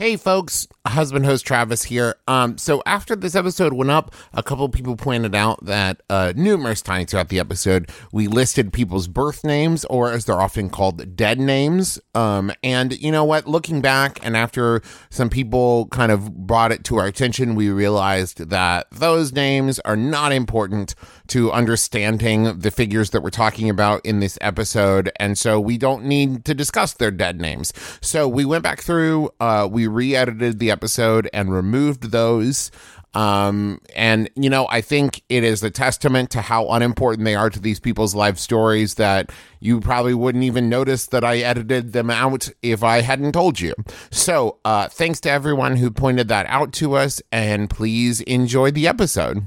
Hey folks, husband host Travis here. Um, so after this episode went up, a couple people pointed out that uh, numerous times throughout the episode we listed people's birth names, or as they're often called, dead names. Um, and you know what? Looking back, and after some people kind of brought it to our attention, we realized that those names are not important to understanding the figures that we're talking about in this episode, and so we don't need to discuss their dead names. So we went back through, uh, we re-edited the episode and removed those. Um, and you know, I think it is a testament to how unimportant they are to these people's life stories that you probably wouldn't even notice that I edited them out if I hadn't told you. So, uh, thanks to everyone who pointed that out to us, and please enjoy the episode.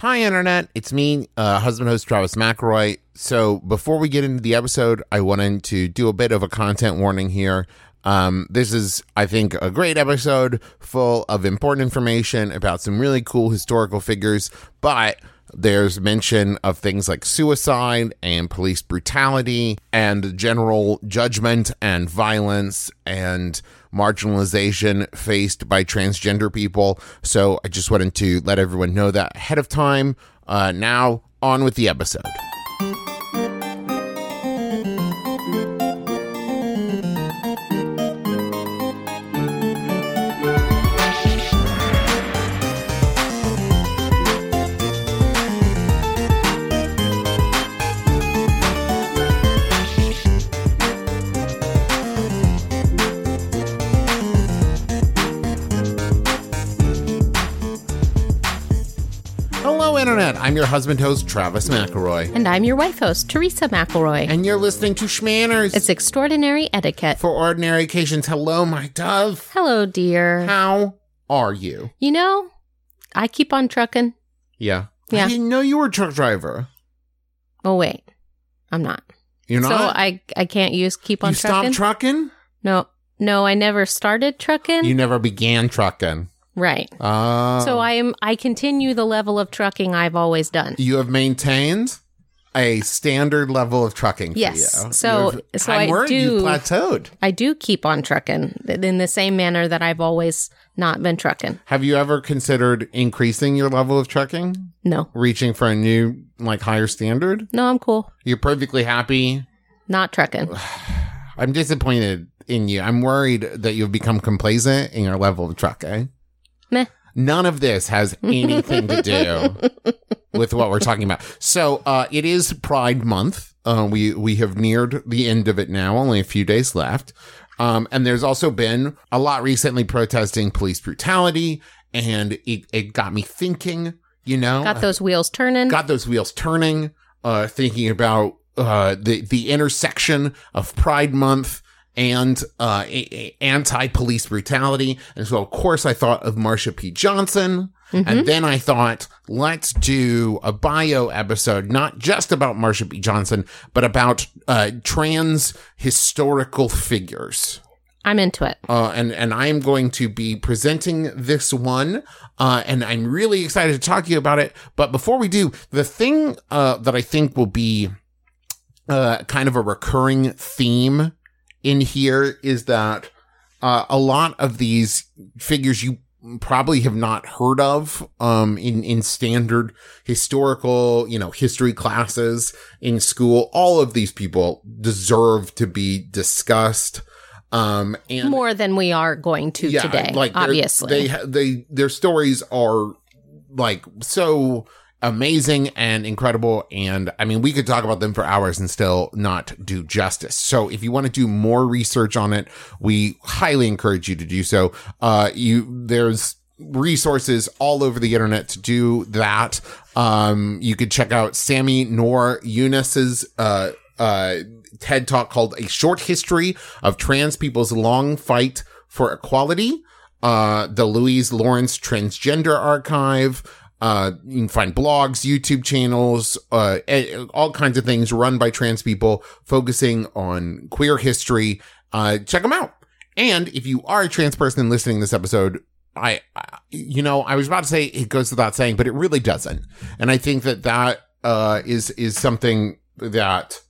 Hi, Internet. It's me, uh, husband host Travis McElroy. So, before we get into the episode, I wanted to do a bit of a content warning here. Um, this is, I think, a great episode full of important information about some really cool historical figures, but there's mention of things like suicide and police brutality and general judgment and violence and marginalization faced by transgender people. So I just wanted to let everyone know that ahead of time. Uh, now, on with the episode. I'm your husband host, Travis McElroy. And I'm your wife host, Teresa McElroy. And you're listening to Shmanners it's extraordinary etiquette. for ordinary occasions. Hello, my dove. Hello, dear. How are you? You know, I keep on trucking. Yeah. Yeah. I didn't know you were a truck driver. Oh wait, I'm not. You're not? So? I I can't use keep on you trucking. stopped trucking? no, no, I never started trucking. You never began trucking. Right. Oh. So I am I continue the level of trucking I've always done. You have maintained a standard level of trucking. for Yes. you. So- You've- so I'm I worried you do- plateaued. I do keep on trucking in the same manner that I've always not been trucking. Have you ever considered increasing your level of trucking? No, Reaching for a new, like, higher standard? no, I'm cool. You're perfectly happy. Not trucking. I'm disappointed in you. I'm worried that you've become complacent in your level of trucking. Eh? Meh. None of this has anything to do with what we're talking about. So, uh, it is Pride Month. Uh, we we have neared the end of it now. Only a few days left. Um, and there's also been a lot recently protesting police brutality, and it it got me thinking. You know, Got those wheels turning. got those wheels turning, uh, thinking about uh, the the intersection of Pride Month and uh, anti police brutality. And so, of course, I thought of Marsha P. Johnson. And then I thought, let's do a bio episode, not just about Marsha P. Johnson, but about uh, trans historical figures I'm into it. uh, and and I am going to be presenting this one, uh, and I'm really excited to talk to you about it. But before we do, the thing uh, that I think will be uh, kind of a recurring theme in here is that uh, a lot of these figures you probably have not heard of um in in standard historical you know history classes in school all of these people deserve to be discussed um and More than we are going to today, they're- obviously. they they their stories are like so amazing and incredible. And i mean we could talk about them for hours and still not do justice. So if you want to do more research on it we highly encourage you to do so. Uh you there's resources all over the internet to do that. Um you could check out Samy Nour Younes's uh uh ted talk called a short history of trans people's long fight for equality uh, the Louise Lawrence Transgender Archive. Uh, you can find blogs, YouTube channels, uh, all kinds of things run by trans people focusing on queer history. Uh, check them out. And if you are a trans person listening to this episode, I, I- you know, I was about to say it goes without saying, but it really doesn't. And I think that that, uh, is, is something that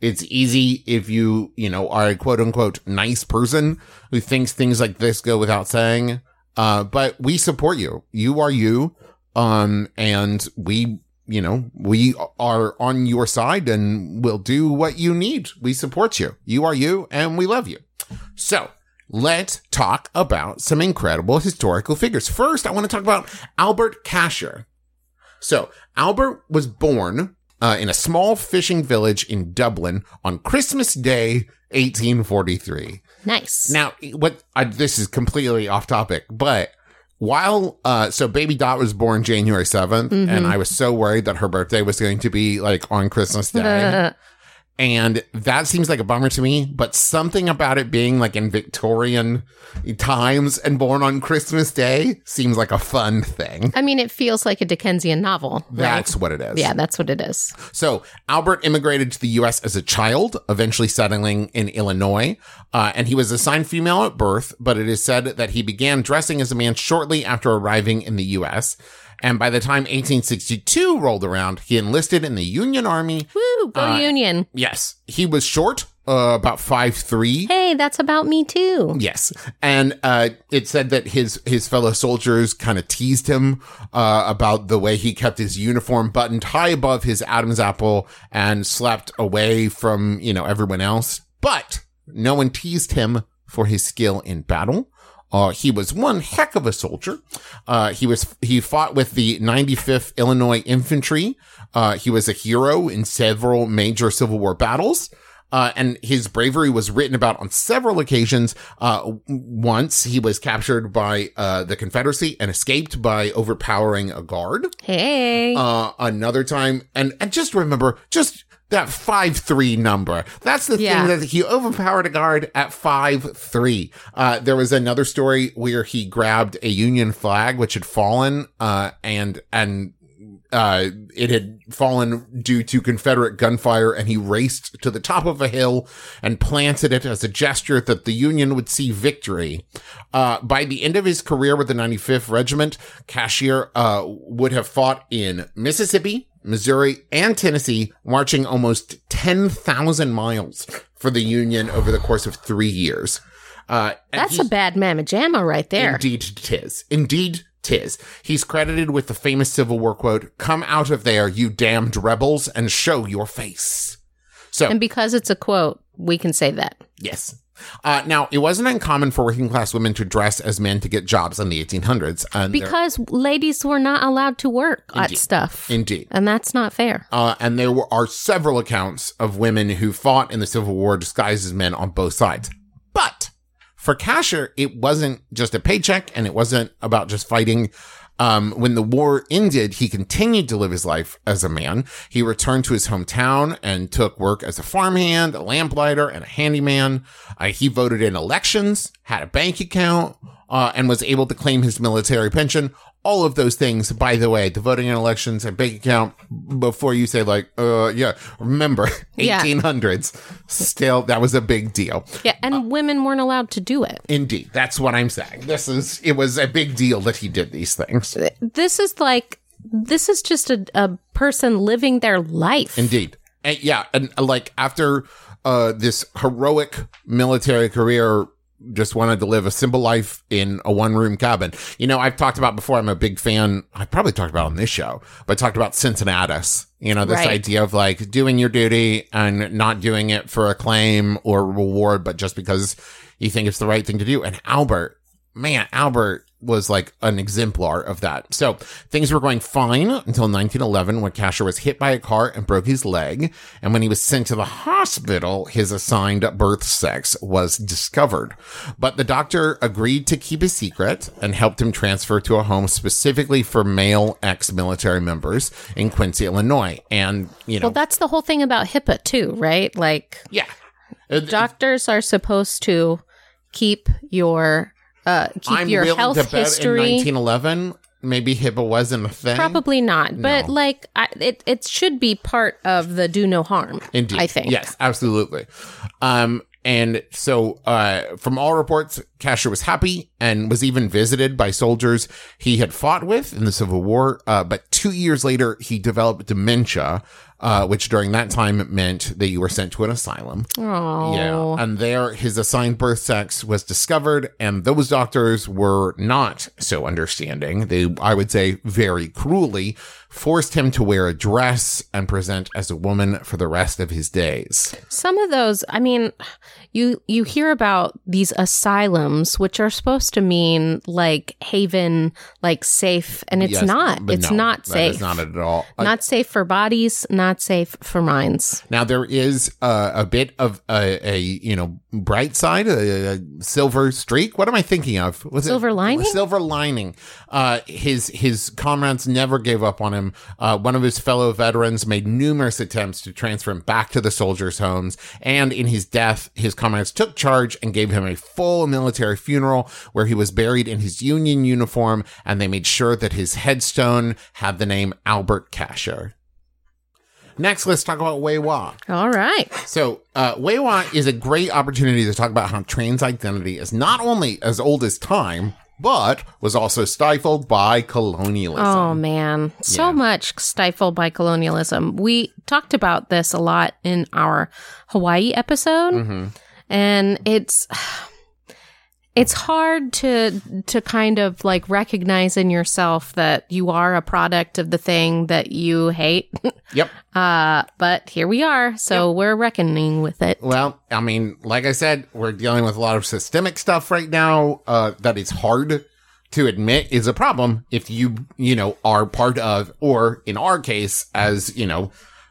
It's easy if you, you know, are a quote unquote nice person who thinks things like this go without saying. Uh, but we support you. You are you. Um, and we, you know, we are on your side and we'll do what you need. We support you. You are you and we love you. So let's talk about some incredible historical figures. First, I want to talk about Albert Cashier. So Albert was born uh, in a small fishing village in Dublin on Christmas Day, 1843. Nice. Now, what I, this is completely off topic, but while uh, so baby Dot was born January 7th, and I was so worried that her birthday was going to be like on Christmas Day. And that seems like a bummer to me, but something about it being like in Victorian times and born on Christmas Day seems like a fun thing. I mean, it feels like a Dickensian novel. Right? That's what it is. yeah, that's what it is. So Albert immigrated to the U.S. as a child, eventually settling in Illinois, uh, and he was assigned female at birth. But it is said that he began dressing as a man shortly after arriving in the U.S. And by the time 1862 rolled around, he enlisted in the Union Army. Woo, go Uh, Union. Yes, he was short, uh, about five three. Hey, that's about me too. Yes, and uh, it said that his his fellow soldiers kind of teased him uh, about the way he kept his uniform buttoned high above his Adam's apple and slept away from you know everyone else. But no one teased him for his skill in battle. Uh, he was one heck of a soldier. Uh, he was, he fought with the 95th Illinois Infantry. Uh, he was a hero in several major Civil War battles. Uh, and his bravery was written about on several occasions. Uh, once he was captured by, uh, the Confederacy and escaped by overpowering a guard. Hey. Uh, another time, and, and just remember, just that five three number. That's the Yeah. thing that he overpowered a guard at five three. Uh, there was another story where he grabbed a Union flag which had fallen, uh, and and uh, it had fallen due to Confederate gunfire, and he raced to the top of a hill and planted it as a gesture that the Union would see victory. Uh, by the end of his career with the 95th Regiment, Cashier uh, would have fought in Mississippi, Missouri, and Tennessee, marching almost 10,000 miles for the Union over the course of three years. Uh, that's a bad mamma jamma right there. Indeed, tis. Indeed, tis. He's credited with the famous Civil War quote, Come out of there, you damned rebels, and show your face. So, And because it's a quote, we can say that. yes. Uh, now, it wasn't uncommon for working class women to dress as men to get jobs in the 1800s. And Because ladies were not allowed to work at stuff. Indeed. And that's not fair. Uh, and there were, are several accounts of women who fought in the Civil War disguised as men on both sides. But for Cashier, it wasn't just a paycheck and it wasn't about just fighting. Um, when the war ended, he continued to live his life as a man. He returned to his hometown and took work as a farmhand, a lamplighter, and a handyman. Uh, he voted in elections, had a bank account, uh, and was able to claim his military pension. All of those things, by the way, the voting in elections and bank account, before you say like, uh, yeah, remember, Yeah. 1800s, still, that was a big deal. Yeah, and women weren't allowed to do it. Indeed. That's what I'm saying. This is, it was a big deal that he did these things. This is like, this is just a, a person living their life. Indeed. And yeah. And uh, like after, uh, this heroic military career, just wanted to live a simple life in a one room cabin. You know, I've talked about before, I'm a big fan. I probably talked about on this show, but I talked about Cincinnatus. You know, this Right. idea of like doing your duty and not doing it for acclaim or reward, but just because you think it's the right thing to do. And Albert, man, Albert was like an exemplar of that. So things were going fine until 1911 when Cashier was hit by a car and broke his leg. And when he was sent to the hospital, his assigned birth sex was discovered. But the doctor agreed to keep his secret and helped him transfer to a home specifically for male ex-military members in Quincy, Illinois. And, you know, Well, that's the whole thing about HIPAA, too, right? Like, yeah. Uh, doctors are supposed to keep your uh keep I'm your health to bet in 1911, maybe HIPAA wasn't a thing. probably not but No. like I, it it should be part of the do no harm Indeed. i think Yes, absolutely. Um, and so, uh, from all reports, Cashier was happy and was even visited by soldiers he had fought with in the Civil War. Uh, but two years later, he developed dementia, uh, which during that time meant that you were sent to an asylum. Oh, Yeah. And there, his assigned birth sex was discovered, and those doctors were not so understanding. They, I would say, very cruelly forced him to wear a dress and present as a woman for the rest of his days. Some of those, I mean, you you hear about these asylums, which are supposed to mean like haven, like safe, and it's Yes, not. It's no, not safe. not at all. Not safe for bodies. Not safe for mines. Now there is uh, a bit of a, a you know bright side, a, a silver streak. What am I thinking of? Was Silver it lining? Silver lining. Uh, his his comrades never gave up on him. Uh, one of his fellow veterans made numerous attempts to transfer him back to the soldiers' homes, and in his death, his comrades took charge and gave him a full military funeral where he was buried in his Union uniform, and they made sure that his headstone had the name Albert Cashier. Next, let's talk about We'wha. All right. So, uh, We'wha is a great opportunity to talk about how trans identity is not only as old as time, but was also stifled by colonialism. Oh man, so Yeah. much stifled by colonialism. We talked about this a lot in our Hawaii episode, Mm-hmm. and it's it's hard to to kind of like recognize in yourself that you are a product of the thing that you hate. Yep. uh, but here we are, so we're reckoning with it. Well, I mean, like I said, we're dealing with a lot of systemic stuff right now uh, that is hard to admit is a problem if you, you know, are part of, or in our case, as, you know,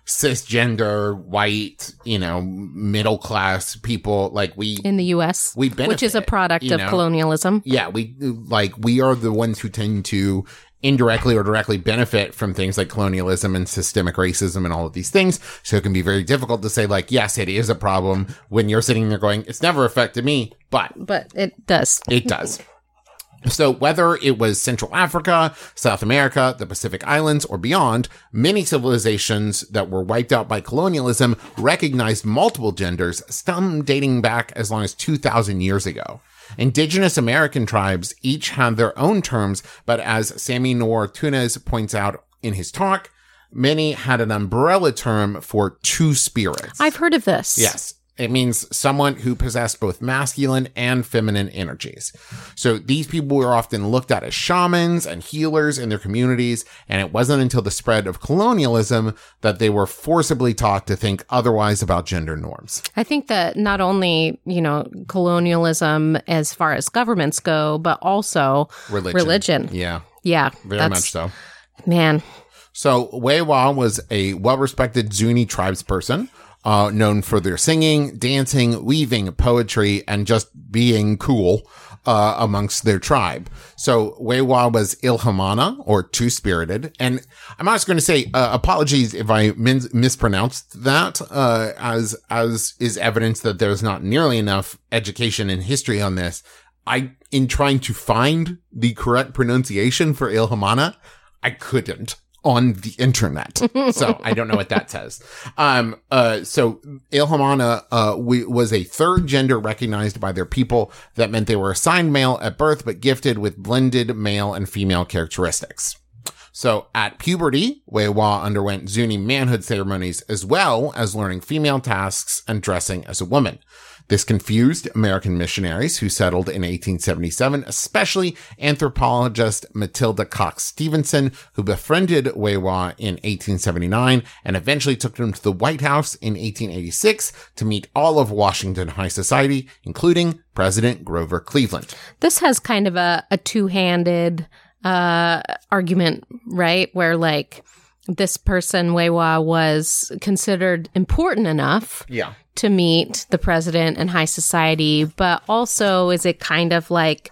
cisgender, white, you know, middle class people, like we, In the U.S., we which is a product of know? colonialism. yeah, we like we are the ones who tend to indirectly or directly benefit from things like colonialism and systemic racism and all of these things. So it can be very difficult to say like, yes, it is a problem when you're sitting there going, it's never affected me, but But it does. it does. So whether it was Central Africa, South America, the Pacific Islands, or beyond, many civilizations that were wiped out by colonialism recognized multiple genders, some dating back as long as 2,000 years ago. Indigenous American tribes each had their own terms, but as Samy Nour Younes points out in his talk, many had an umbrella term for two spirits. I've heard of this. Yes. It means someone who possessed both masculine and feminine energies. So these people were often looked at as shamans and healers in their communities, and it wasn't until the spread of colonialism that they were forcibly taught to think otherwise about gender norms. I think that not only, you know, colonialism as far as governments go, but also Religion. religion. Yeah, Yeah. very much so. Man. So We'wha was a well-respected Zuni tribesperson, uh, known for their singing, dancing, weaving, poetry, and just being cool uh, amongst their tribe. So We'wha was Ilhamana, or two-spirited, and I'm also going to say uh, apologies if I min- mispronounced that, uh, as as is evidence that there's not nearly enough education and history on this. I, in trying to find the correct pronunciation for Ilhamana, I couldn't on the internet. so I don't know what that says. Um, uh, so Ilhamana, uh, we, was a third gender recognized by their people. That meant they were assigned male at birth, but gifted with blended male and female characteristics. So at puberty, We'wha underwent Zuni manhood ceremonies as well as learning female tasks and dressing as a woman. This confused American missionaries who settled in 1877, especially anthropologist Matilda Coxe Stevenson, who befriended We'wha in 1879 and eventually took him to the White House in 1886 to meet all of Washington high society, including President Grover Cleveland. This has kind of a, a two handed uh, argument, right? Where like this person, We'wha, was considered important enough Yeah. To meet the president and high society, but also is it kind of like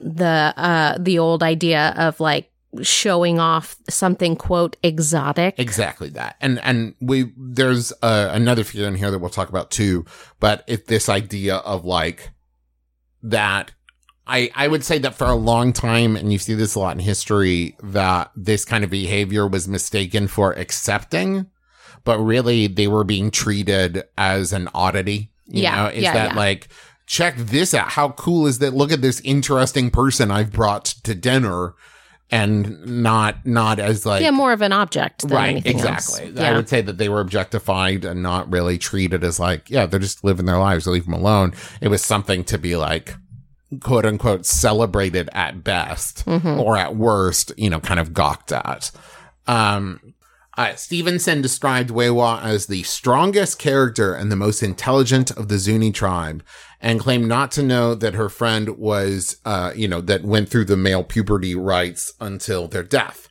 the uh the old idea of like showing off something quote exotic? Exactly that. And, and we, there's uh, another figure in here that we'll talk about too, but it's this idea of like that I, I would say that for a long time, and you see this a lot in history, that this kind of behavior was mistaken for accepting, but really they were being treated as an oddity. You Yeah, know, is yeah, that yeah. like check this out. How cool is that? Look at this interesting person I've brought to dinner and not, not as like, yeah, more of an object. Than right. anything Exactly. Else. I would say that they were objectified and not really treated as like, yeah, they're just living their lives. Leave them alone. It was something to be like, quote unquote, celebrated at best or at worst, you know, kind of gawked at. Um, uh, Stevenson described We'wha as the strongest character and the most intelligent of the Zuni tribe and claimed not to know that her friend was, uh, you know, that went through the male puberty rites until their death.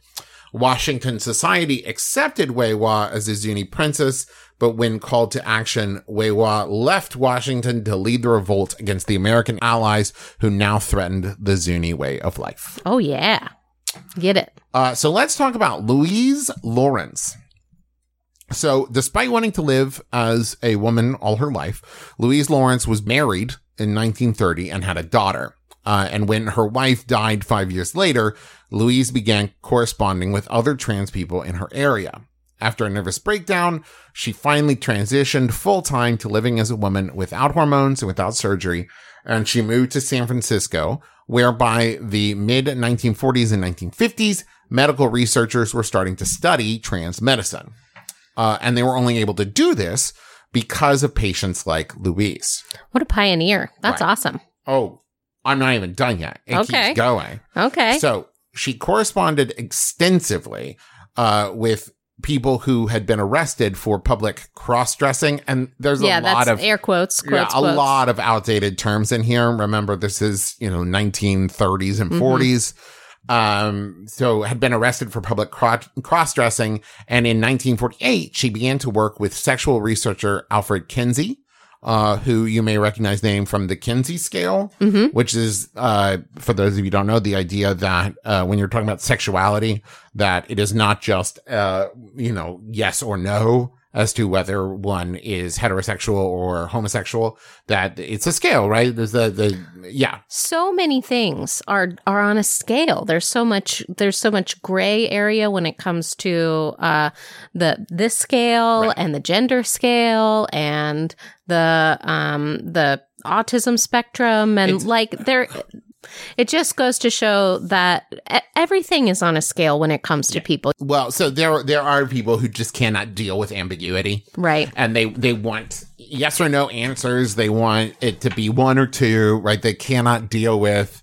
Washington society accepted We'wha as a Zuni princess, but when called to action, We'wha left Washington to lead the revolt against the American allies who now threatened the Zuni way of life. Oh yeah, get it. Uh, so let's talk about Louise Lawrence. So, despite wanting to live as a woman all her life, Louise Lawrence was married in 1930 and had a daughter. Uh, and when her wife died five years later, Louise began corresponding with other trans people in her area. After a nervous breakdown, she finally transitioned full time to living as a woman without hormones and without surgery. And she moved to San Francisco, where by the mid 1940s and 1950s, medical researchers were starting to study trans medicine. Uh, and they were only able to do this because of patients like Louise. What a pioneer. That's Right. awesome. Oh, I'm not even done yet. It Okay. keeps going. Okay. So she corresponded extensively uh, with people who had been arrested for public cross dressing. And there's yeah, a lot that's of air quotes. quotes yeah, a quotes. lot of outdated terms in here. Remember, this is, you know, 1930s and Mhm. 40s. Um, so had been arrested for public cross dressing. And in 1948, she began to work with sexual researcher Alfred Kinsey, uh, who you may recognize name from the Kinsey scale, Mhm. which is, uh, for those of you who don't know, the idea that, uh, when you're talking about sexuality, that it is not just, uh, you know, yes or no as to whether one is heterosexual or homosexual, that it's a scale, right? There's the, the, yeah. so many things are are on a scale there's so much there's so much gray area when it comes to uh the this scale Right. and the gender scale and the um the autism spectrum and It's- like there it just goes to show that everything is on a scale when it comes to people Well, so there, there are people who just cannot deal with ambiguity. right and they they want yes or no answers. They want it to be one or two, right? They cannot deal with.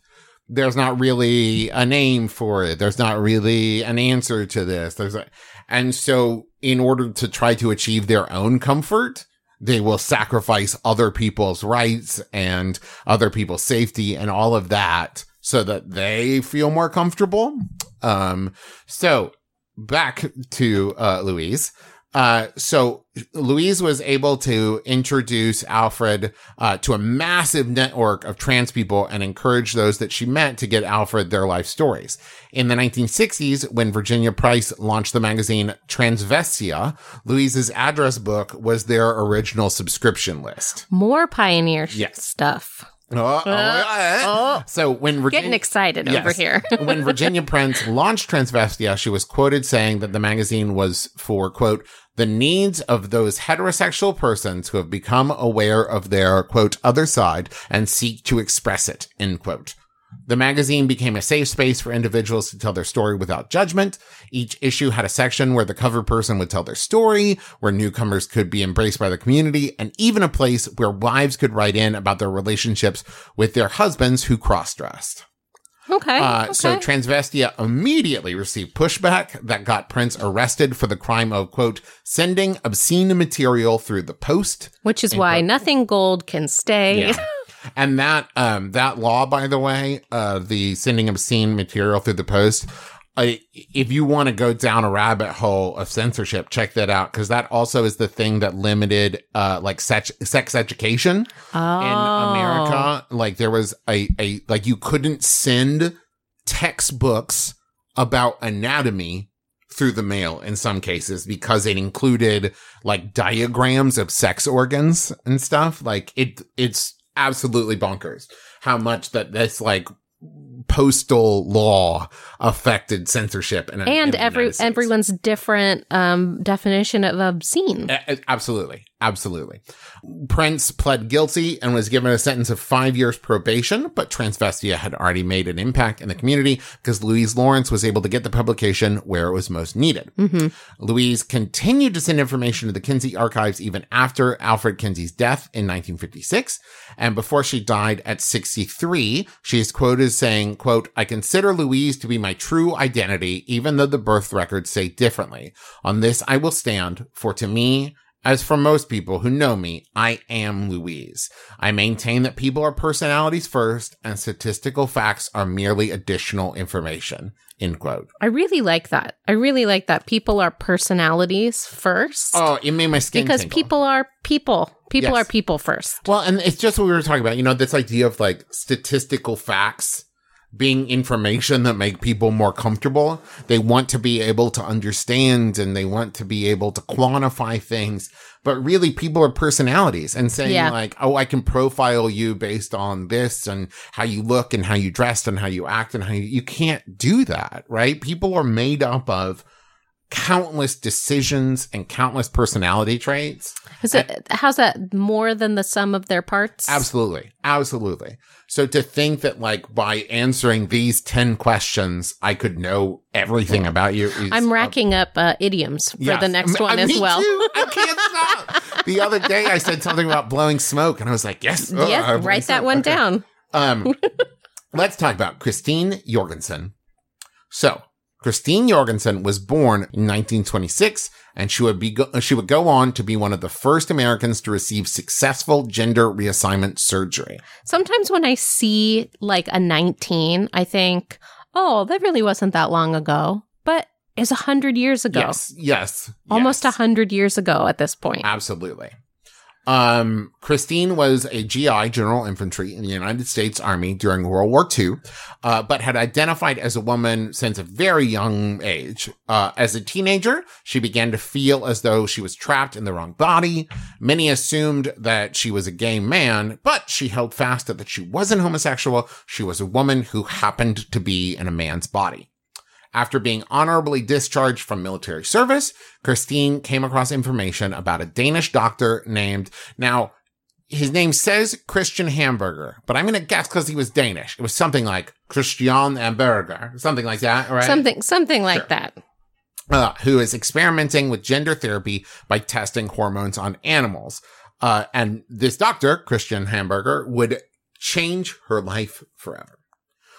There's not really a name for it. There's not really an answer to this. There's a, and so in order to try to achieve their own comfort, they will sacrifice other people's rights and other people's safety and all of that so that they feel more comfortable. Um, so back to, uh, Louise. Uh, so Louise was able to introduce Alfred uh, to a massive network of trans people and encourage those that she met to get Alfred their life stories. In the 1960s, when Virginia Prince launched the magazine Transvestia, Louise's address book was their original subscription list. more pioneer Yes. stuff Oh, oh, oh. So when Virginia, getting excited over here when Virginia Prince launched Transvestia, she was quoted saying that the magazine was for, quote, the needs of those heterosexual persons who have become aware of their, quote, other side and seek to express it, end quote. The magazine became a safe space for individuals to tell their story without judgment. Each issue had a section where the cover person would tell their story, where newcomers could be embraced by the community, and even a place where wives could write in about their relationships with their husbands who cross-dressed. Okay, Uh, okay. So Transvestia immediately received pushback that got Prince arrested for the crime of, quote, sending obscene material through the post. which is why nothing gold can stay and that, um, that law, by the way, uh, the sending obscene material through the post, I, if you want to go down a rabbit hole of censorship, check that out. Cause that also is the thing that limited, uh, like sex, sex education oh. in America. Like there was a, a, like you couldn't send textbooks about anatomy through the mail in some cases because it included like diagrams of sex organs and stuff. Like it, it's absolutely bonkers how much that this like postal law affected censorship in, and the every everyone's different um, definition of obscene. A- Absolutely. Absolutely. Prince pled guilty and was given a sentence of five years probation, but Transvestia had already made an impact in the community because Louise Lawrence was able to get the publication where it was most needed. Louise continued to send information to the Kinsey archives even after Alfred Kinsey's death in 1956. And before she died at 63, she is quoted as saying, quote, I consider Louise to be my true identity, even though the birth records say differently. On this I will stand, for to me, as for most people who know me, I am Louise. I maintain that people are personalities first and statistical facts are merely additional information. End quote. I really like that. I really like that. People are personalities first Oh, it made my skin because tingle. people are people. People Yes. are people first. Well, and it's just what we were talking about, you know, this idea of like statistical facts being information that make people more comfortable. They want to be able to understand and they want to be able to quantify things. But really people are personalities and saying Yeah. like, oh, I can profile you based on this and how you look and how you dressed and how you act and how you, you can't do that, right? People are made up of countless decisions and countless personality traits. Is it how's that more than the sum of their parts? Absolutely. Absolutely. So to think that like by answering these 10 questions, I could know everything about you. Is, I'm racking up uh, idioms for Yes. the next one I- as well. too. I can't stop. The other day I said something about blowing smoke and I was like, yes. uh, blowing write that one Okay. down. Um, let's talk about Christine Jorgensen. So Christine Jorgensen was born in 1926 and she would be, go- she would go on to be one of the first Americans to receive successful gender reassignment surgery. Sometimes when I see like a 19, I think, oh, that really wasn't that long ago, but it's a hundred years ago. Yes, yes, Almost a yes. hundred years ago at this point. Absolutely. Um, Christine was a GI, General Infantry in the United States Army during World War II, uh, but had identified as a woman since a very young age. Uh, as a teenager, she began to feel as though she was trapped in the wrong body. Many assumed that she was a gay man, but she held fast that she wasn't homosexual. She was a woman who happened to be in a man's body. After being honorably discharged from military service, Christine came across information about a Danish doctor named, now, his name says Christian Hamburger, but I'm going to guess because he was Danish. It was something like Christian Hamburger, something like that, right? Something, something like Sure. that. uh, who is experimenting with gender therapy by testing hormones on animals. Uh, and this doctor, Christian Hamburger, would change her life forever.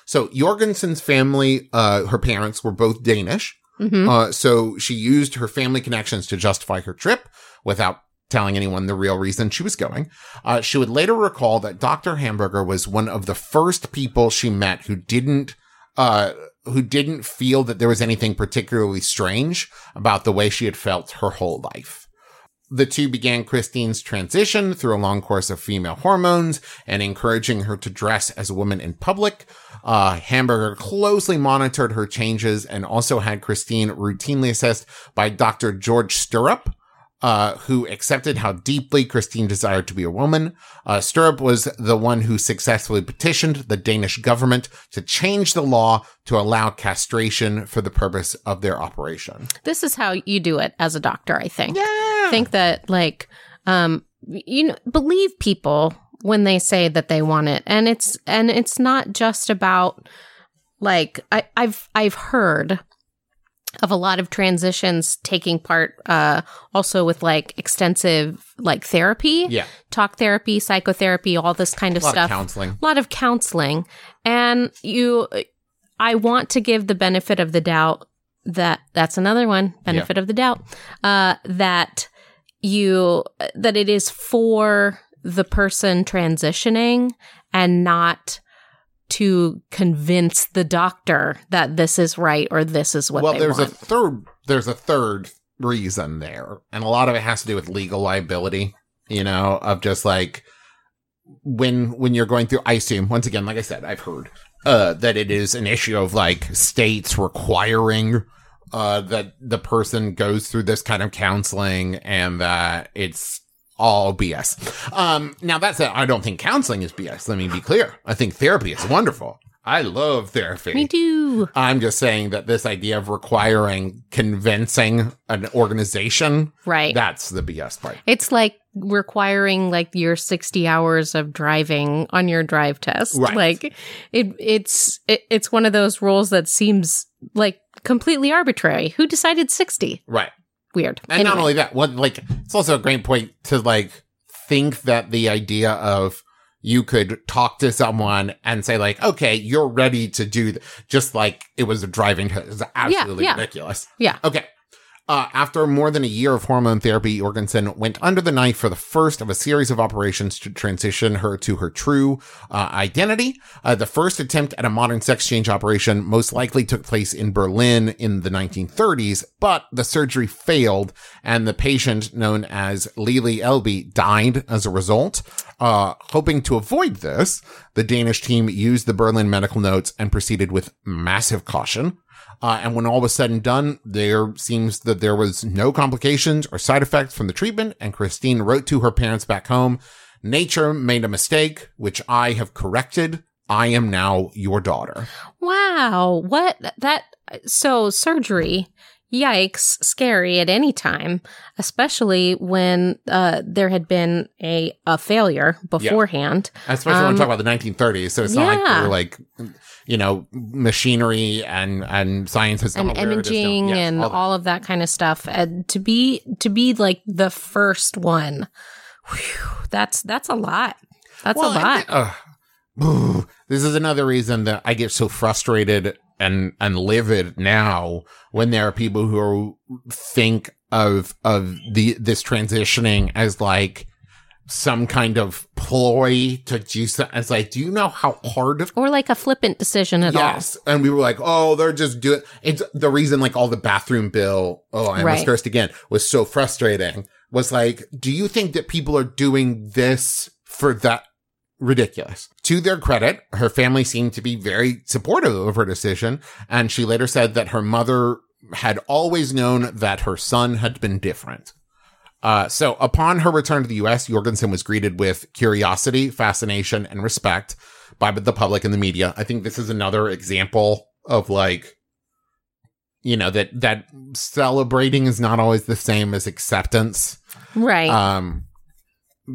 So Jorgensen's family, uh, her parents were both Danish. hmm Uh, so she used her family connections to justify her trip without telling anyone the real reason she was going. Uh, she would later recall that Dr. Hamburger was one of the first people she met who didn't, uh, who didn't feel that there was anything particularly strange about the way she had felt her whole life. The two began Christine's transition through a long course of female hormones and encouraging her to dress as a woman in public. Uh, Hamburger closely monitored her changes and also had Christine routinely assessed by Dr. George Stürup, uh, who accepted how deeply Christine desired to be a woman. Uh, Stürup was the one who successfully petitioned the Danish government to change the law to allow castration for the purpose of their operation. This is how you do it as a doctor, I think. Yeah. Think that like um you know believe people when they say that they want it. And it's and it's not just about like I, i've i've heard of a lot of transitions taking part uh also with like extensive like therapy Yeah. talk therapy psychotherapy all this kind A of lot stuff. of counseling. a lot of counseling. And you i want to give the benefit of the doubt that that's another one benefit of the doubt uh that you that it is for the person transitioning and not to convince the doctor that this is right or this is what well, there's want. a third. There's a third reason there, and a lot of it has to do with legal liability. You know, of just like when when you're going through. I assume once again, like I said, I've heard uh, that it is an issue of like states requiring uh, that the person goes through this kind of counseling, and that it's all BS. Um, now that said, I don't think counseling is BS. Let me be clear. I think therapy is wonderful. I love therapy. Me too. I'm just saying that this idea of requiring convincing an organization, Right. that's the BS part. It's like requiring like your 60 hours of driving on your drive test. Right. Like it it's it, it's one of those rules that seems like completely arbitrary. Who decided 60? Right. Weird. And not only that, what like it's also a great point to like think that the idea of you could talk to someone and say like, okay, you're ready to do th-, just like it was a driving is absolutely yeah. ridiculous. Yeah. Okay. Uh, after more than a year of hormone therapy, Jorgensen went under the knife for the first of a series of operations to transition her to her true uh, identity. Uh, the first attempt at a modern sex change operation most likely took place in Berlin in the 1930s, but the surgery failed, and the patient, known as Lili Elbe, died as a result. Uh, hoping to avoid this, the Danish team used the Berlin medical notes and proceeded with massive caution. Uh, and when all was said and done, there seems that there was no complications or side effects from the treatment. And Christine wrote to her parents back home, nature made a mistake, which I have corrected. I am now your daughter. Wow. What that so surgery yikes scary at any time especially when uh there had been a a failure beforehand Especially when Um, we talk about the 1930s. So it's not like we're like, you know, machinery and, and science has and up where it is now. imaging Yes, and all all of that kind of stuff and to be to be like the first one whew, that's that's a lot that's Well, a lot ugh. Ooh, this is another reason that I get so frustrated and and livid now when there are people who think of of the this transitioning as like some kind of ploy to do something. It's like, do you know how hard or like a flippant decision at all. Yes. And we were like, oh, they're just doing it's the reason like all the bathroom bill, oh, I Right. cursed again, was so frustrating. Was like, do you think that people are doing this for that ridiculous? To their credit, her family seemed to be very supportive of her decision, and she later said that her mother had always known that her son had been different. Uh, so upon her return to the U.S., Jorgensen was greeted with curiosity, fascination, and respect by the public and the media. I think this is another example of like, you know, that, that celebrating is not always the same as acceptance. Right. Um,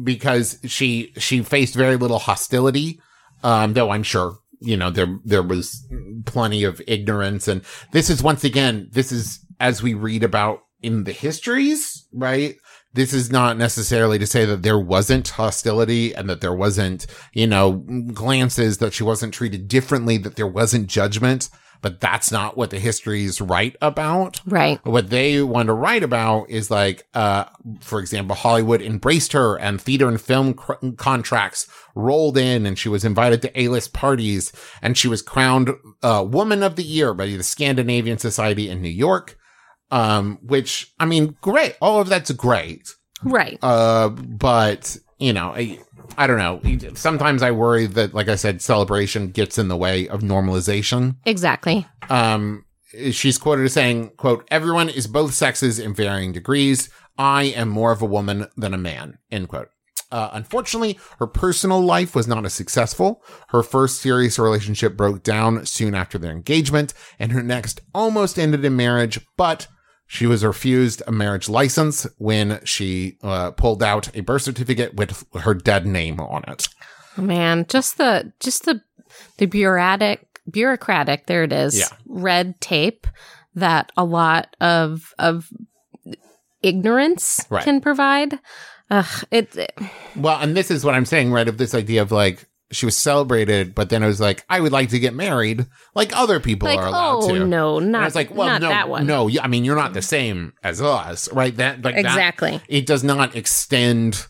because she, she faced very little hostility. Um, though I'm sure, you know, there, there was plenty of ignorance. And this is once again, this is as we read about in the histories, right? This is not necessarily to say that there wasn't hostility and that there wasn't, you know, glances that she wasn't treated differently, that there wasn't judgment, but that's not what the histories write about. right What they want to write about is like, uh, for example, Hollywood embraced her and theater and film cr- contracts rolled in and she was invited to A-list parties and she was crowned, uh, woman of the year by the Scandinavian Society in New York. Um, which, I mean, great. All of that's great. right Uh, but you know, I, I don't know. Sometimes I worry that, like I said, celebration gets in the way of normalization exactly um she's quoted as saying quote everyone is both sexes in varying degrees i am more of a woman than a man end quote uh, unfortunately, her personal life was not as successful. Her first serious relationship broke down soon after their engagement, and her next almost ended in marriage, but she was refused a marriage license when she uh, pulled out a birth certificate with her dead name on it. man just the just the the bureaucratic bureaucratic there it is Yeah. red tape that a lot of of ignorance Right. can provide Ugh, it, it Well, and this is what I'm saying, right? Of this idea of like she was celebrated, but then it was like, I would like to get married, like other people like are allowed oh to. no And not it's like, well, no, that one no. yeah, I mean, you're not the same as us, right? That like that- exactly it does not extend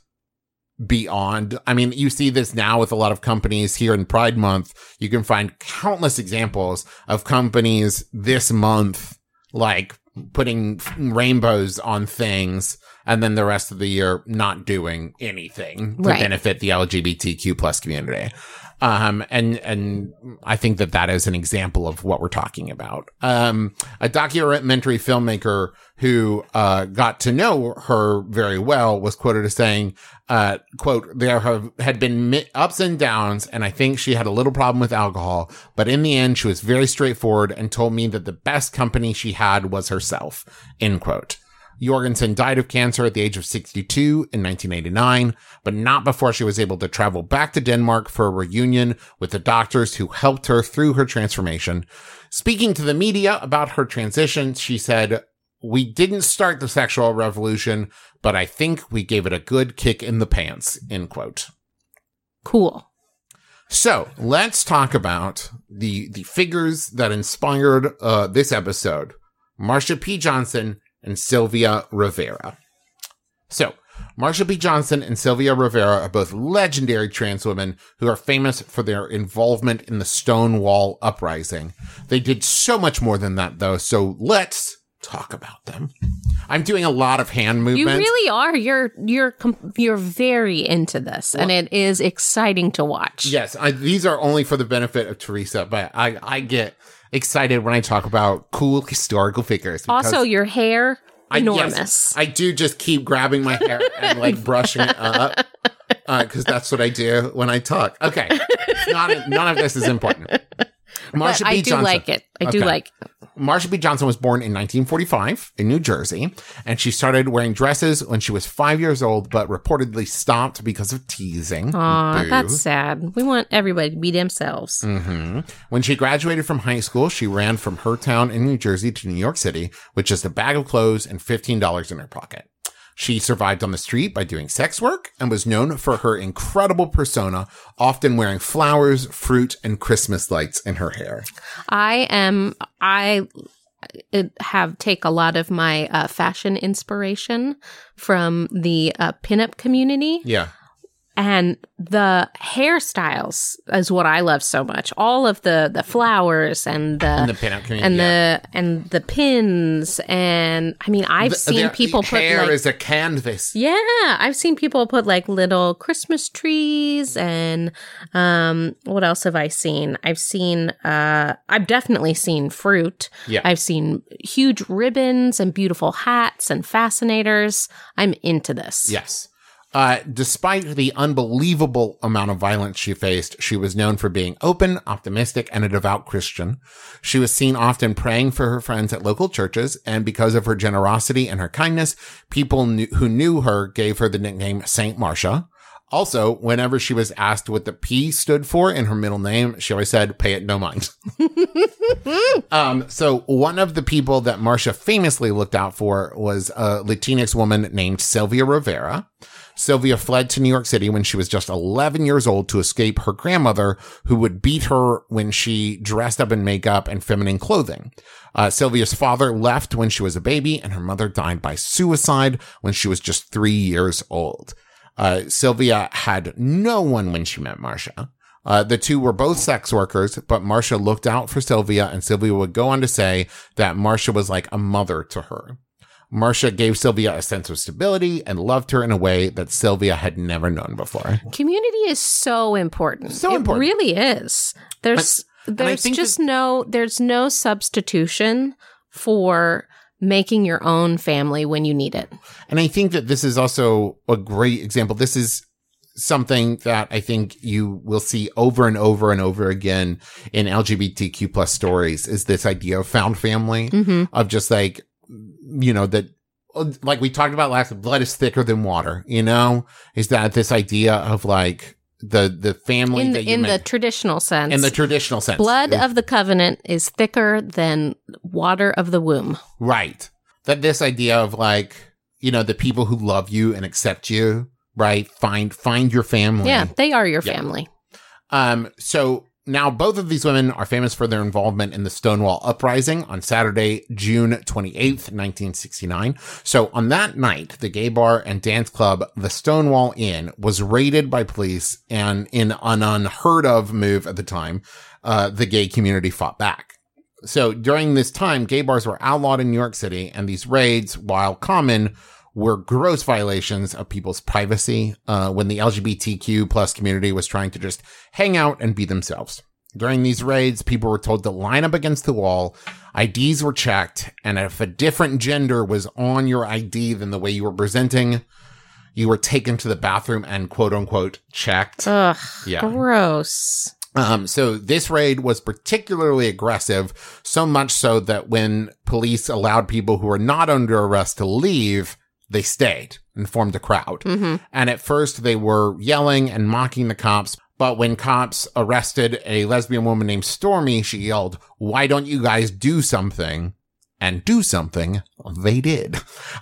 beyond. I mean, you see this now with a lot of companies here in Pride Month. You can find countless examples of companies this month, like putting rainbows on things and then the rest of the year not doing anything to Right. benefit the LGBTQ plus community. Um, and, and I think that that is an example of what we're talking about. Um, a documentary filmmaker who, uh, got to know her very well was quoted as saying, uh, quote, there have, had been ups and downs, and I think she had a little problem with alcohol, but in the end, she was very straightforward and told me that the best company she had was herself, end quote. Jorgensen died of cancer at the age of 62 in 1989, but not before she was able to travel back to Denmark for a reunion with the doctors who helped her through her transformation. Speaking to the media about her transition, she said, we didn't start the sexual revolution, but I think we gave it a good kick in the pants, end quote. Cool. So let's talk about the the figures that inspired uh, this episode: Marsha P. Johnson and Sylvia Rivera. So Marsha P. Johnson and Sylvia Rivera are both legendary trans women who are famous for their involvement in the Stonewall uprising. They did so much more than that, though. So let's talk about them. I'm doing a lot of hand movements. You really are. You're you're you're very into this, and it is exciting to watch. Yes, I, these are only for the benefit of Teresa, but I, I get excited when I talk about cool historical figures. Also, your hair I, yes, enormous. I do just keep grabbing my hair and like brushing it up uh, because that's what I do when I talk. Okay, not, none of this is important. Marsha but I B. do Johnson. like it. I do like. Marsha P. Johnson was born in 1945 in New Jersey, and she started wearing dresses when she was five years old, but reportedly stopped because of teasing. Aw, that's sad. We want everybody to be themselves. hmm When she graduated from high school, she ran from her town in New Jersey to New York City with just a bag of clothes and $15 in her pocket. She survived on the street by doing sex work and was known for her incredible persona, often wearing flowers, fruit, and Christmas lights in her hair. I am. I have take a lot of my uh, fashion inspiration from the uh, pinup community, Yeah. And the hairstyles is what I love so much. All of the the flowers and the In the community. and yeah. the and the pins and I mean I've The- seen their people put hair like is a canvas. yeah, I've seen people put like little Christmas trees and um what else have I seen? I've seen uh I've definitely seen fruit. Yeah. I've seen huge ribbons and beautiful hats and fascinators. I'm into this. Yes. Uh, despite the unbelievable amount of violence she faced, she was known for being open, optimistic, and a devout Christian. She was seen often praying for her friends at local churches, and because of her generosity and her kindness, people knew, who knew her gave her the nickname Saint Marsha. Also, whenever she was asked what the P stood for in her middle name, she always said, pay it no mind. um, so one of the people that Marsha famously looked out for was a Latinx woman named Sylvia Rivera. Sylvia fled to New York City when she was just 11 years old to escape her grandmother, who would beat her when she dressed up in makeup and feminine clothing. Uh, Sylvia's father left when she was a baby, and her mother died by suicide when she was just three years old. Uh, Sylvia had no one when she met Marsha. Uh, the two were both sex workers, but Marsha looked out for Sylvia, and Sylvia would go on to say that Marsha was like a mother to her. Marsha gave Sylvia a sense of stability and loved her in a way that Sylvia had never known before. Community is so important. So it important. really is. There's I there's think just no there's no substitution for making your own family when you need it. And I think that this is also a great example. This is something that I think you will see over and over and over again in LGBTQ plus stories is this idea of found family Mm-hmm. of just like, you know, that like we talked about last, blood is thicker than water, you know, is that this idea of like the, the family In that the, you in the traditional sense, in the traditional sense. blood of the covenant is thicker than water of the womb. Right. That this idea of like, you know, the people who love you and accept you, right? Find find your family. Yeah, they are your Yeah. family. Um so now both of these women are famous for their involvement in the Stonewall uprising on Saturday, June 28th, 1969. So on that night, the gay bar and dance club, the Stonewall Inn, was raided by police and in an unheard of move at the time, uh, the gay community fought back. So during this time, gay bars were outlawed in New York City, and these raids, while common, were gross violations of people's privacy uh, when the LGBTQ plus community was trying to just hang out and be themselves. During these raids, people were told to line up against the wall. IDs were checked, and if a different gender was on your ID than the way you were presenting, you were taken to the bathroom and quote unquote checked. Ugh, Yeah. gross. Um, so this raid was particularly aggressive, so much so that when police allowed people who were not under arrest to leave, they stayed and formed a crowd. hmm And at first they were yelling and mocking the cops. But when cops arrested a lesbian woman named Stormy, she yelled, why don't you guys do something? And do something. They did.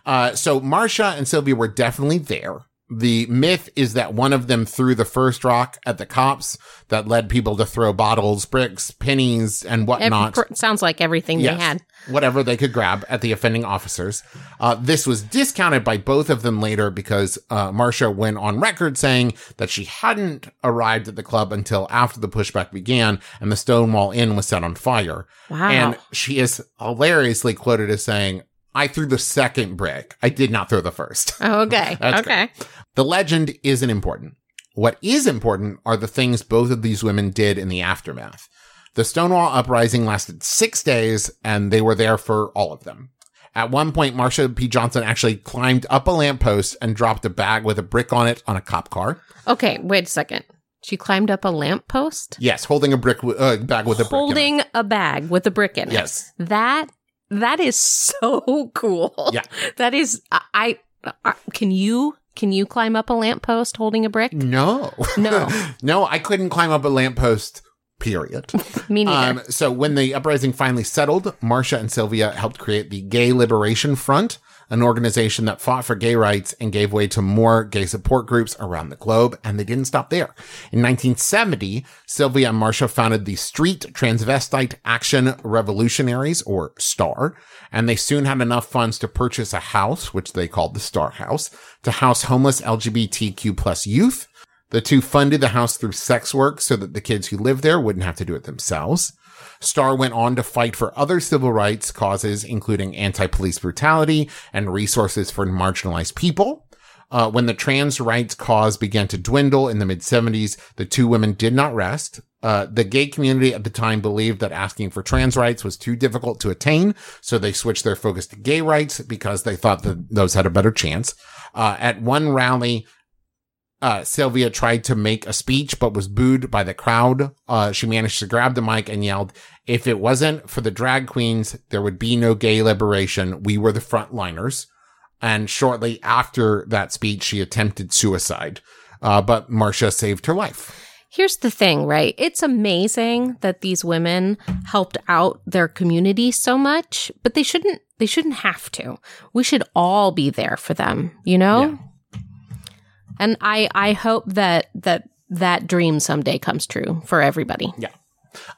Uh, so Marsha and Sylvia were definitely there. The myth is that one of them threw the first rock at the cops that led people to throw bottles, bricks, pennies, and whatnot pr- sounds like everything Yes. they had. whatever they could grab at the offending officers. Uh, this was discounted by both of them later because uh, Marsha went on record saying that she hadn't arrived at the club until after the pushback began and the Stonewall Inn was set on fire. Wow. And she is hilariously quoted as saying, I threw the second brick. I did not throw the first. Oh, okay. Okay. The legend isn't important. What is important are the things both of these women did in the aftermath. The Stonewall Uprising lasted six days, and they were there for all of them. At one point, Marsha P. Johnson actually climbed up a lamppost and dropped a bag with a brick on it on a cop car. Okay, wait a second. She climbed up a lamppost Yes, holding a brick w- uh, bag with a brick. holding a bag with a brick in it. Yes. That that is so cool. Yeah. That is I, I can you can you climb up a lamppost holding a brick? No. No. no, I couldn't climb up a lamppost, period. Me neither. Um, so when the uprising finally settled, Marsha and Sylvia helped create the Gay Liberation Front, an organization that fought for gay rights and gave way to more gay support groups around the globe. And they didn't stop there. In 1970, Sylvia and Marsha founded the Street Transvestite Action Revolutionaries, or STAR, and they soon had enough funds to purchase a house, which they called the Star House, to house homeless LGBTQ plus youth. The two funded the house through sex work so that the kids who lived there wouldn't have to do it themselves. STAR went on to fight for other civil rights causes, including anti-police brutality and resources for marginalized people. Uh, when the trans rights cause began to dwindle in the mid 70s, the two women did not rest. Uh, the gay community at the time believed that asking for trans rights was too difficult to attain, so they switched their focus to gay rights because they thought that those had a better chance. Uh, at one rally, uh, Sylvia tried to make a speech, but was booed by the crowd. Uh, she managed to grab the mic and yelled, if it wasn't for the drag queens, there would be no gay liberation. We were the frontliners. And shortly after that speech, she attempted suicide. Uh, but Marsha saved her life. Here's the thing, right? It's amazing that these women helped out their community so much, but they shouldn't they shouldn't have to. We should all be there for them, you know? And I I hope that that that dream someday comes true for everybody.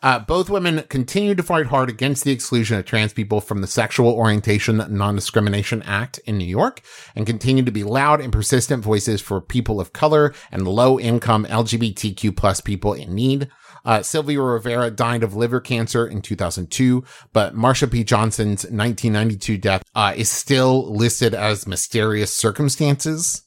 Uh, both women continued to fight hard against the exclusion of trans people from the Sexual Orientation Non-Discrimination Act in New York and continued to be loud and persistent voices for people of color and low-income LGBTQ plus people in need. Uh, Sylvia Rivera died of liver cancer in 2002, but Marsha P. Johnson's 1992 death uh, is still listed as mysterious circumstances.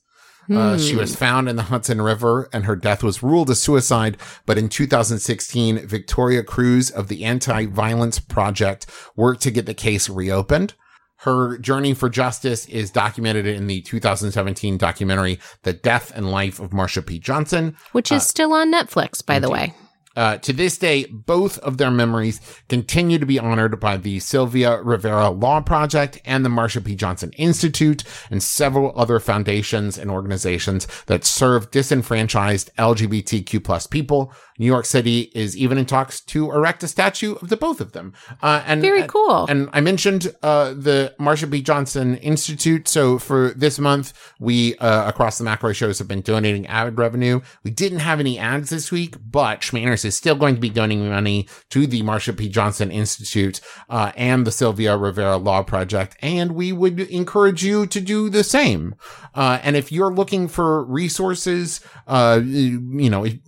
Uh, she was found in the Hudson River and her death was ruled a suicide. But in 2016, Victoria Cruz of the Anti-Violence Project worked to get the case reopened. Her journey for justice is documented in the 2017 documentary, The Death and Life of Marsha P. Johnson. Which is still on Netflix, by the way. Uh, to this day, both of their memories continue to be honored by the Sylvia Rivera Law Project and the Marsha P. Johnson Institute and several other foundations and organizations that serve disenfranchised LGBTQ plus people. New York City is even in talks to erect a statue of the both of them. Uh, and Very cool. and I mentioned uh, the Marsha P. Johnson Institute. So for this month, we uh, across the McElroy shows have been donating ad revenue. We didn't have any ads this week, but Is still going to be donating money to the Marsha P. Johnson Institute uh, and the Sylvia Rivera Law Project, and we would encourage you to do the same. Uh, and if you're looking for resources, uh, you know. If,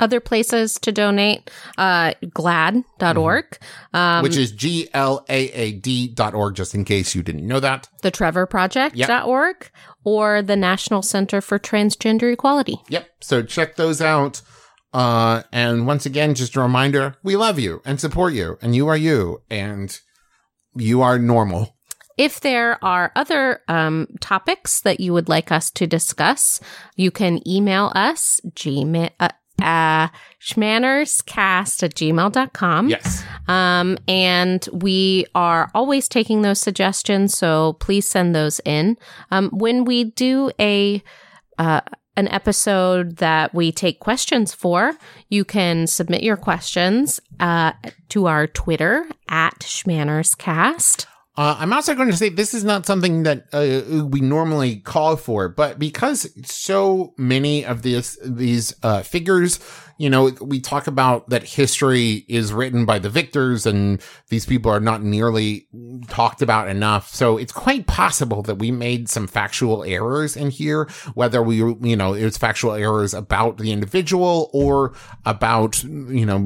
other places to donate, uh, glaad.org, um, Which is G L A A D dot org, just in case you didn't know that. the trevorproject.org, or the National Center for Transgender Equality. Yep. So check those out. Uh, and once again, just a reminder, we love you and support you and you are you and you are normal. If there are other um, topics that you would like us to discuss, you can email us, gmail, uh, uh, shmannerscast at gmail.com. Yes. Um, and we are always taking those suggestions, so please send those in. Um, when we do a uh, an episode that we take questions for, you can submit your questions uh, to our Twitter at Shmannerscast. Uh, I'm also going to say this is not something that uh, we normally call for, but because so many of these these uh, figures, you know, we talk about that history is written by the victors, and these people are not nearly talked about enough. So it's quite possible that we made some factual errors in here, whether we, you know, it was factual errors about the individual or about, you know,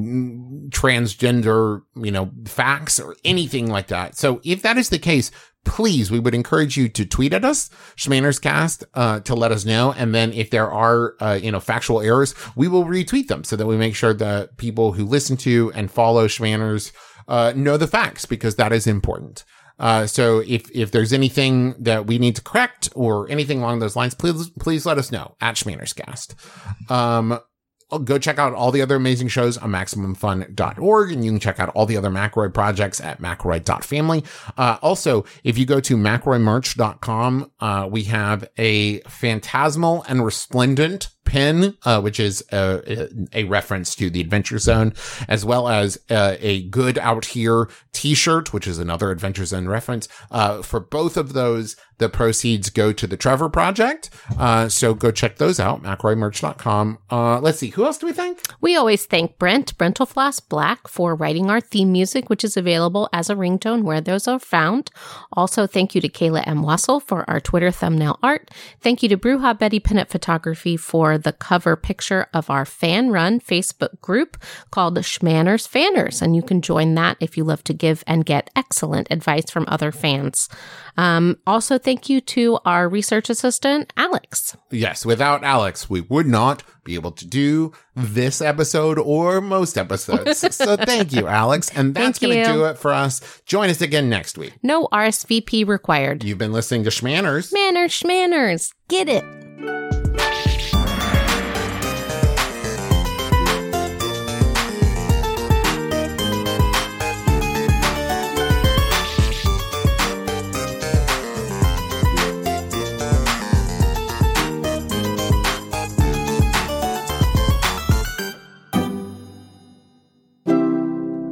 transgender, you know, facts or anything like that. So if that is the case, please, we would encourage you to tweet at us, Shmannerscast, uh, to let us know. And then if there are, uh, you know, factual errors, we will retweet them so that we make sure that people who listen to and follow Shmanners, uh, know the facts because that is important. Uh, so if, if there's anything that we need to correct or anything along those lines, please, please let us know at Shmannerscast. Um, go check out all the other amazing shows on MaximumFun.org, and you can check out all the other McElroy projects at McElroy.family. Uh, also, if you go to McElroyMerch.com, uh, we have a phantasmal and resplendent pin, uh, which is a, a, reference to the Adventure Zone, as well as uh, a good out here t-shirt, which is another Adventure Zone reference. Uh, for both of those, the proceeds go to the Trevor Project. Uh, so go check those out, McElroyMerch.com. Uh, let's see, who else do we thank? We always thank Brent Brentalfloss Black for writing our theme music, which is available as a ringtone where those are found. Also, thank you to Kayla M. Wasil for our Twitter thumbnail art. Thank you to Bruja Betty Pinup Photography for the cover picture of our fan run Facebook group called Shmanners Fanners. And you can join that if you love to give and get excellent advice from other fans. Um, also, thank you to our research assistant, Alex. Yes, without Alex, we would not be able to do this episode or most episodes. so thank you, Alex. And that's going to do it for us. Join us again next week. No RSVP required. You've been listening to Shmanners. Shmanners, Shmanners. Get it.